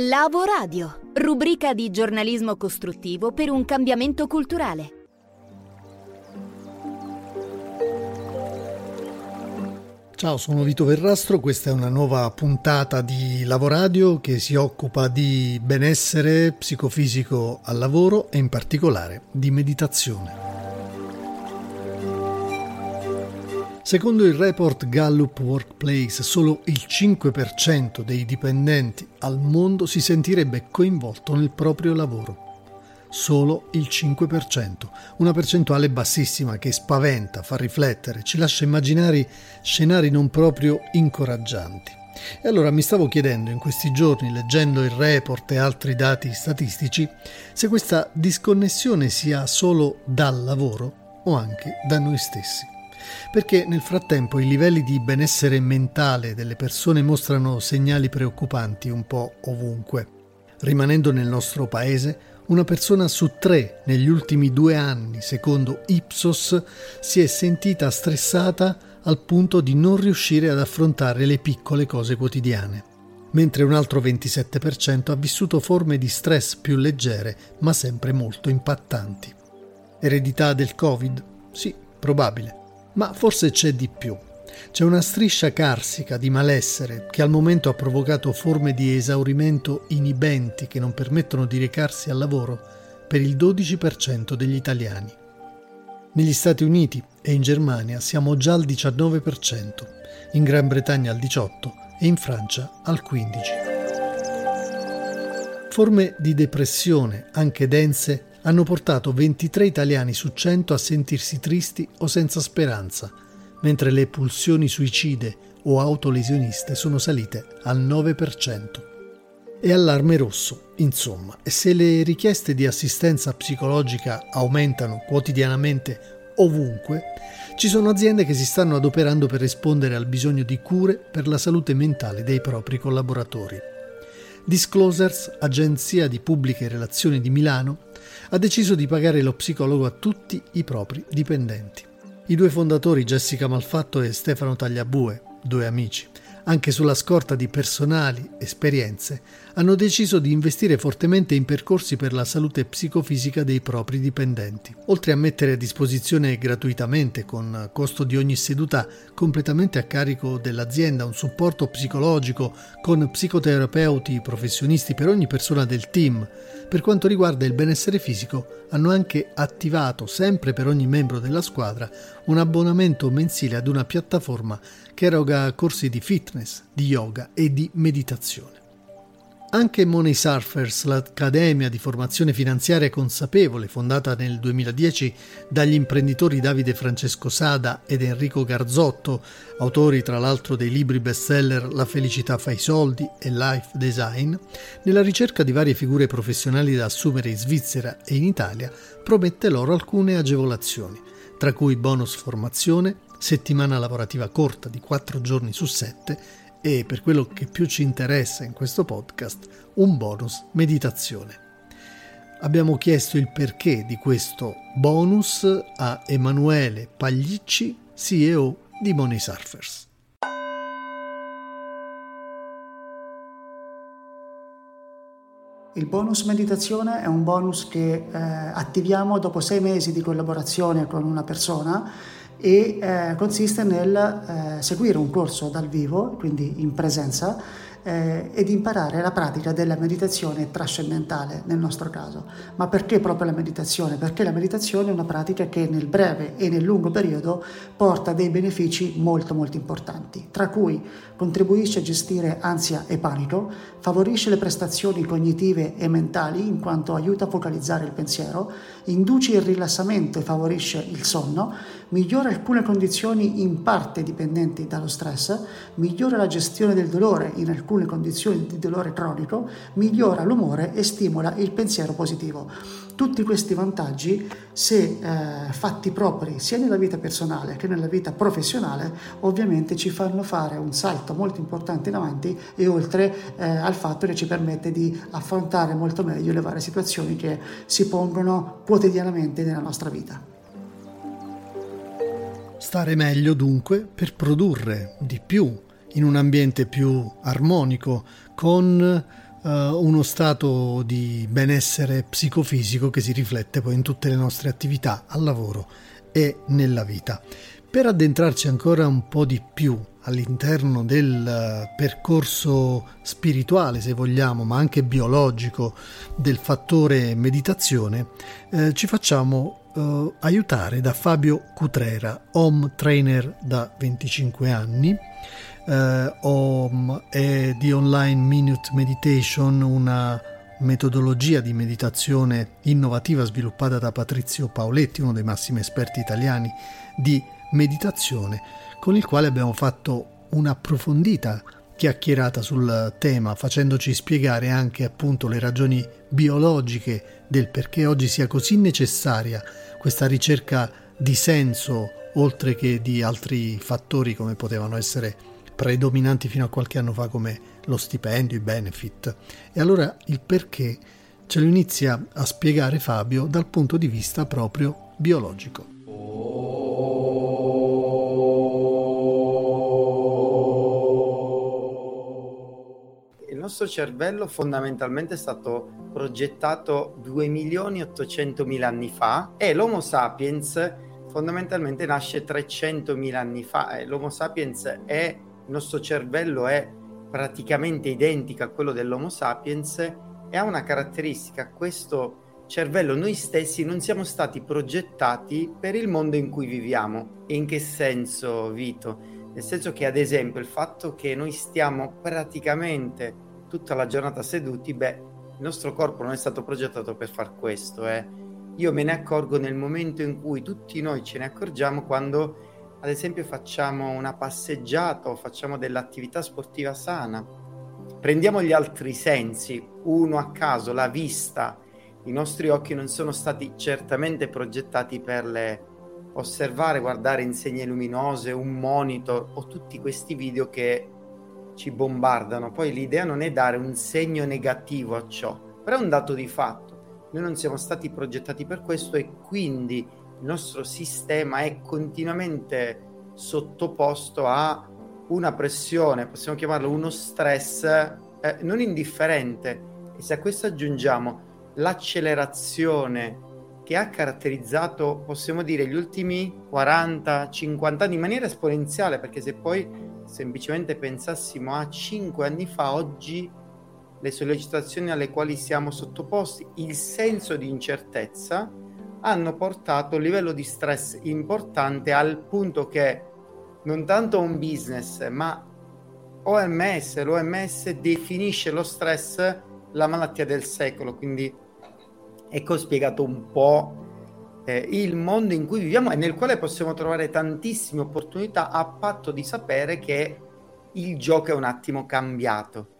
Lavo Radio, rubrica di giornalismo costruttivo per un cambiamento culturale. Ciao, sono Vito Verrastro, questa è una nuova puntata di Lavoradio che si occupa di benessere psicofisico al lavoro e in particolare di meditazione. Secondo il report Gallup Workplace, solo il 5% dei dipendenti al mondo si sentirebbe coinvolto nel proprio lavoro. Solo il 5%, una percentuale bassissima che spaventa, fa riflettere, ci lascia immaginare scenari non proprio incoraggianti. E allora mi stavo chiedendo in questi giorni, leggendo il report e altri dati statistici, se questa disconnessione sia solo dal lavoro o anche da noi stessi perché nel frattempo i livelli di benessere mentale delle persone mostrano segnali preoccupanti un po' ovunque. Rimanendo nel nostro paese, una persona su tre negli ultimi due anni, secondo Ipsos, si è sentita stressata al punto di non riuscire ad affrontare le piccole cose quotidiane, mentre un altro 27% ha vissuto forme di stress più leggere, ma sempre molto impattanti. Eredità del Covid? Sì, probabile. Ma forse c'è di più. C'è una striscia carsica di malessere che al momento ha provocato forme di esaurimento inibenti che non permettono di recarsi al lavoro per il 12% degli italiani. Negli Stati Uniti e in Germania siamo già al 19%, in Gran Bretagna al 18% e in Francia al 15%. Forme di depressione, anche dense, hanno portato 23 italiani su 100 a sentirsi tristi o senza speranza, mentre le pulsioni suicide o autolesioniste sono salite al 9%. E allarme rosso, insomma, e se le richieste di assistenza psicologica aumentano quotidianamente ovunque, ci sono aziende che si stanno adoperando per rispondere al bisogno di cure per la salute mentale dei propri collaboratori. Disclosers, agenzia di pubbliche relazioni di Milano, ha deciso di pagare lo psicologo a tutti i propri dipendenti. I due fondatori, Jessica Malfatto e Stefano Tagliabue, due amici, anche sulla scorta di personali esperienze, hanno deciso di investire fortemente in percorsi per la salute psicofisica dei propri dipendenti, oltre a mettere a disposizione gratuitamente, con costo di ogni seduta completamente a carico dell'azienda, un supporto psicologico con psicoterapeuti professionisti per ogni persona del team. Per quanto riguarda il benessere fisico, hanno anche attivato sempre per ogni membro della squadra un abbonamento mensile ad una piattaforma che eroga corsi di fitness, di yoga e di meditazione. Anche Money Surfers, l'accademia di formazione finanziaria consapevole fondata nel 2010 dagli imprenditori Davide Francesco Sada ed Enrico Garzotto, autori tra l'altro dei libri bestseller La felicità fa i soldi e Life Design, nella ricerca di varie figure professionali da assumere in Svizzera e in Italia, promette loro alcune agevolazioni, tra cui bonus formazione, settimana lavorativa corta di 4 giorni su 7 e, per quello che più ci interessa in questo podcast, un bonus meditazione. Abbiamo chiesto il perché di questo bonus a Emanuele Paglicci, CEO di Money Surfers. Il bonus meditazione è un bonus che eh, attiviamo dopo sei mesi di collaborazione con una persona e eh, consiste nel eh, seguire un corso dal vivo, quindi in presenza, eh, ed imparare la pratica della meditazione trascendentale nel nostro caso. Ma perché proprio la meditazione? Perché la meditazione è una pratica che nel breve e nel lungo periodo porta dei benefici molto molto importanti, tra cui contribuisce a gestire ansia e panico, favorisce le prestazioni cognitive e mentali in quanto aiuta a focalizzare il pensiero, induce il rilassamento e favorisce il sonno, migliora alcune condizioni in parte dipendenti dallo stress, migliora la gestione del dolore in alcune condizioni di dolore cronico, migliora l'umore e stimola il pensiero positivo. Tutti questi vantaggi, se eh, fatti propri sia nella vita personale che nella vita professionale, ovviamente ci fanno fare un salto molto importante in avanti e oltre eh, al fatto che ci permette di affrontare molto meglio le varie situazioni che si pongono quotidianamente nella nostra vita. Stare meglio dunque per produrre di più in un ambiente più armonico, con uh, uno stato di benessere psicofisico che si riflette poi in tutte le nostre attività, al lavoro e nella vita. Per addentrarci ancora un po' di più all'interno del eh, percorso spirituale, se vogliamo, ma anche biologico del fattore meditazione, eh, ci facciamo eh, aiutare da Fabio Cutrera, home trainer da 25 anni. Eh, home è di Online Minute Meditation, una metodologia di meditazione innovativa sviluppata da Patrizio Paoletti, uno dei massimi esperti italiani di meditazione con il quale abbiamo fatto un'approfondita chiacchierata sul tema, facendoci spiegare anche appunto le ragioni biologiche del perché oggi sia così necessaria questa ricerca di senso, oltre che di altri fattori come potevano essere predominanti fino a qualche anno fa come lo stipendio, i benefit. E allora il perché ce lo inizia a spiegare Fabio dal punto di vista proprio biologico. Nostro cervello fondamentalmente è stato progettato 2 milioni 800 mila anni fa e l'Homo sapiens fondamentalmente nasce 300 mila anni fa. E L'Homo sapiens è, il nostro cervello è praticamente identico a quello dell'Homo sapiens e ha una caratteristica, questo cervello noi stessi non siamo stati progettati per il mondo in cui viviamo. In che senso, Vito? Nel senso che, ad esempio, il fatto che noi stiamo praticamente tutta la giornata seduti, beh, il nostro corpo non è stato progettato per far questo. Eh. Io me ne accorgo nel momento in cui tutti noi ce ne accorgiamo quando, ad esempio, facciamo una passeggiata o facciamo dell'attività sportiva sana. Prendiamo gli altri sensi, uno a caso, la vista. I nostri occhi non sono stati certamente progettati per le osservare, guardare insegne luminose, un monitor o tutti questi video che ci bombardano. Poi l'idea non è dare un segno negativo a ciò, però è un dato di fatto. Noi non siamo stati progettati per questo e quindi il nostro sistema è continuamente sottoposto a una pressione, possiamo chiamarlo uno stress eh, non indifferente. E se a questo aggiungiamo l'accelerazione che ha caratterizzato, possiamo dire, gli ultimi 40-50 anni in maniera esponenziale, perché se poi semplicemente pensassimo a cinque anni fa, oggi le sollecitazioni alle quali siamo sottoposti, il senso di incertezza, hanno portato un livello di stress importante al punto che non tanto un business, ma OMS, l'OMS definisce lo stress la malattia del secolo, quindi ecco spiegato un po' eh, il mondo in cui viviamo e nel quale possiamo trovare tantissime opportunità a patto di sapere che il gioco è un attimo cambiato.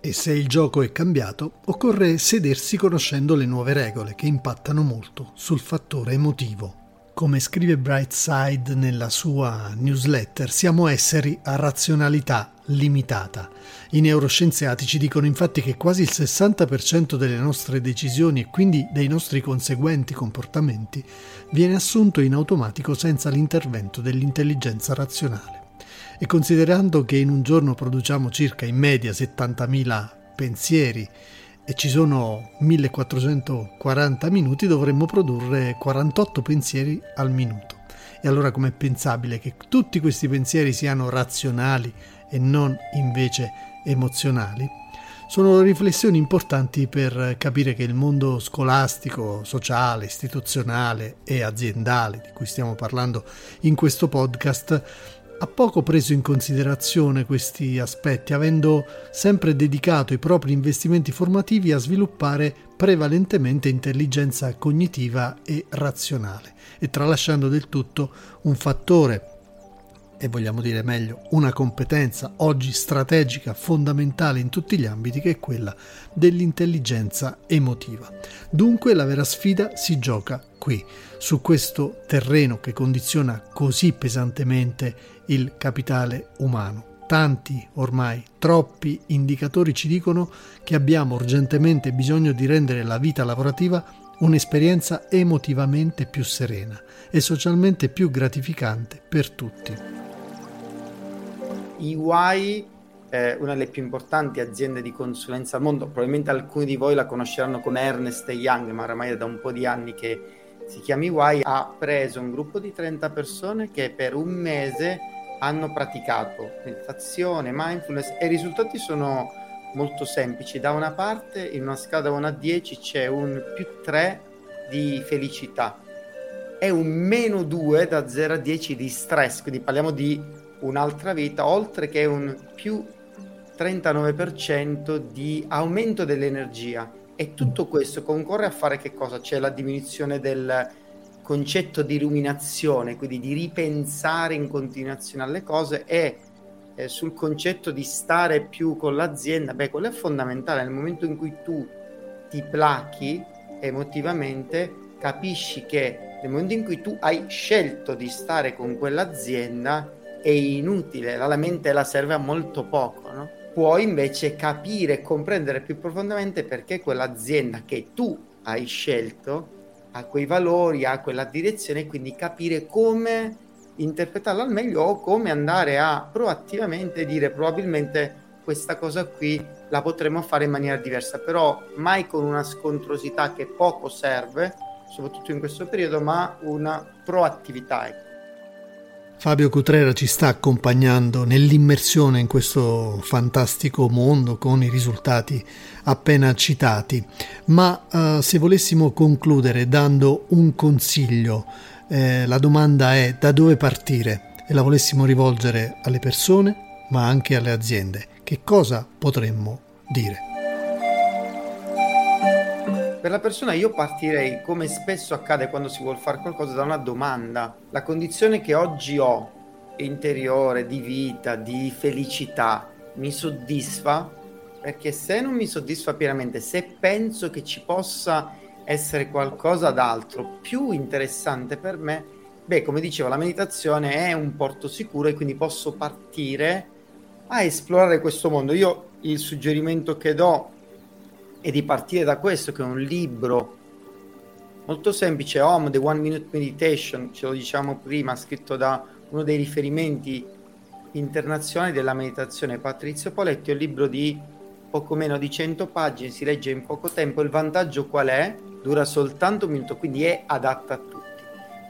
E se il gioco è cambiato, occorre sedersi conoscendo le nuove regole che impattano molto sul fattore emotivo. Come scrive Brightside nella sua newsletter, siamo esseri a razionalità limitata. I neuroscienziati ci dicono infatti che quasi il 60% delle nostre decisioni e quindi dei nostri conseguenti comportamenti viene assunto in automatico senza l'intervento dell'intelligenza razionale. E considerando che in un giorno produciamo circa in media 70.000 pensieri e ci sono 1440 minuti, dovremmo produrre 48 pensieri al minuto. E allora com'è pensabile che tutti questi pensieri siano razionali e non invece emozionali? Sono riflessioni importanti per capire che il mondo scolastico, sociale, istituzionale e aziendale di cui stiamo parlando in questo podcast ha poco preso in considerazione questi aspetti, avendo sempre dedicato i propri investimenti formativi a sviluppare prevalentemente intelligenza cognitiva e razionale, e tralasciando del tutto un fattore e vogliamo dire meglio, una competenza oggi strategica fondamentale in tutti gli ambiti che è quella dell'intelligenza emotiva. Dunque la vera sfida si gioca qui, su questo terreno che condiziona così pesantemente il capitale umano. Tanti, ormai troppi indicatori ci dicono che abbiamo urgentemente bisogno di rendere la vita lavorativa un'esperienza emotivamente più serena e socialmente più gratificante per tutti guai eh, una delle più importanti aziende di consulenza al mondo, probabilmente alcuni di voi la conosceranno come Ernest Young, ma oramai è da un po' di anni che si chiama EY, ha preso un gruppo di 30 persone che per un mese hanno praticato meditazione, mindfulness e i risultati sono molto semplici. Da una parte, in una scala da 1 a 10, c'è un più 3 di felicità e un meno 2 da 0 a 10 di stress, quindi parliamo di un'altra vita, oltre che un più 39% di aumento dell'energia. E tutto questo concorre a fare che cosa? C'è la diminuzione del concetto di ruminazione, quindi di ripensare in continuazione alle cose e eh, sul concetto di stare più con l'azienda, beh, quello è fondamentale. Nel momento in cui tu ti plachi emotivamente, capisci che nel momento in cui tu hai scelto di stare con quell'azienda è inutile, la mente la serve a molto poco, no? Puoi invece capire e comprendere più profondamente perché quell'azienda che tu hai scelto ha quei valori, ha quella direzione quindi capire come interpretarla al meglio o come andare a proattivamente dire probabilmente questa cosa qui la potremmo fare in maniera diversa, però mai con una scontrosità che poco serve, soprattutto in questo periodo, ma una proattività. Ecco. Fabio Cutrera ci sta accompagnando nell'immersione in questo fantastico mondo con i risultati appena citati, ma uh, se volessimo concludere dando un consiglio, eh, la domanda è da dove partire? E la volessimo rivolgere alle persone ma anche alle aziende, che cosa potremmo dire? Per la persona io partirei, come spesso accade quando si vuole fare qualcosa, da una domanda. La condizione che oggi ho, interiore, di vita, di felicità, mi soddisfa? Perché se non mi soddisfa pienamente, se penso che ci possa essere qualcosa d'altro più interessante per me, beh, come dicevo, la meditazione è un porto sicuro e quindi posso partire a esplorare questo mondo. Io il suggerimento che do e di partire da questo che è un libro molto semplice, Home, The One Minute Meditation, ce lo diciamo prima, scritto da uno dei riferimenti internazionali della meditazione, Patrizio Poletti, è un libro di poco meno di 100 pagine, si legge in poco tempo, il vantaggio qual è? Dura soltanto un minuto, quindi è adatta a tutti.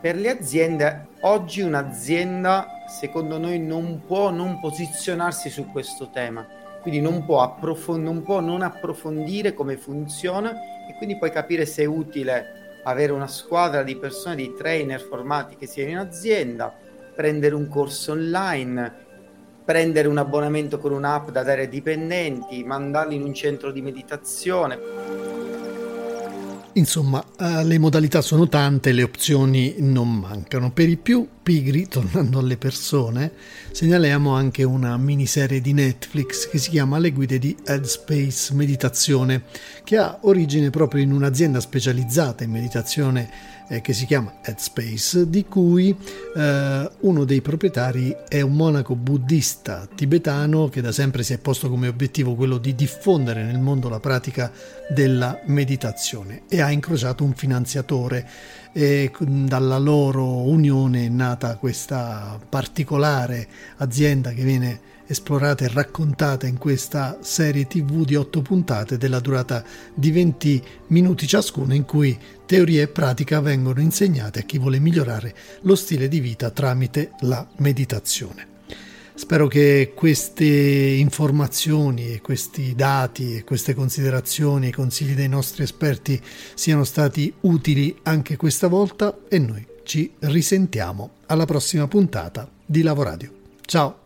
Per le aziende, oggi un'azienda secondo noi non può non posizionarsi su questo tema quindi non può, approfond- non può non approfondire come funziona e quindi puoi capire se è utile avere una squadra di persone, di trainer formati che siano in azienda, prendere un corso online, prendere un abbonamento con un'app da dare ai dipendenti, mandarli in un centro di meditazione. Insomma, eh, le modalità sono tante, le opzioni non mancano. Per i più pigri, tornando alle persone, segnaliamo anche una miniserie di Netflix che si chiama Le guide di Headspace Meditazione, che ha origine proprio in un'azienda specializzata in meditazione eh, che si chiama Headspace, di cui eh, uno dei proprietari è un monaco buddista tibetano che da sempre si è posto come obiettivo quello di diffondere nel mondo la pratica della meditazione e ha incrociato un finanziatore. E dalla loro unione è nata questa particolare azienda che viene esplorata e raccontata in questa serie tv di otto puntate della durata di 20 minuti ciascuna in cui teoria e pratica vengono insegnate a chi vuole migliorare lo stile di vita tramite la meditazione. Spero che queste informazioni questi dati queste considerazioni e consigli dei nostri esperti siano stati utili anche questa volta e noi ci risentiamo alla prossima puntata di Lavoradio. Ciao!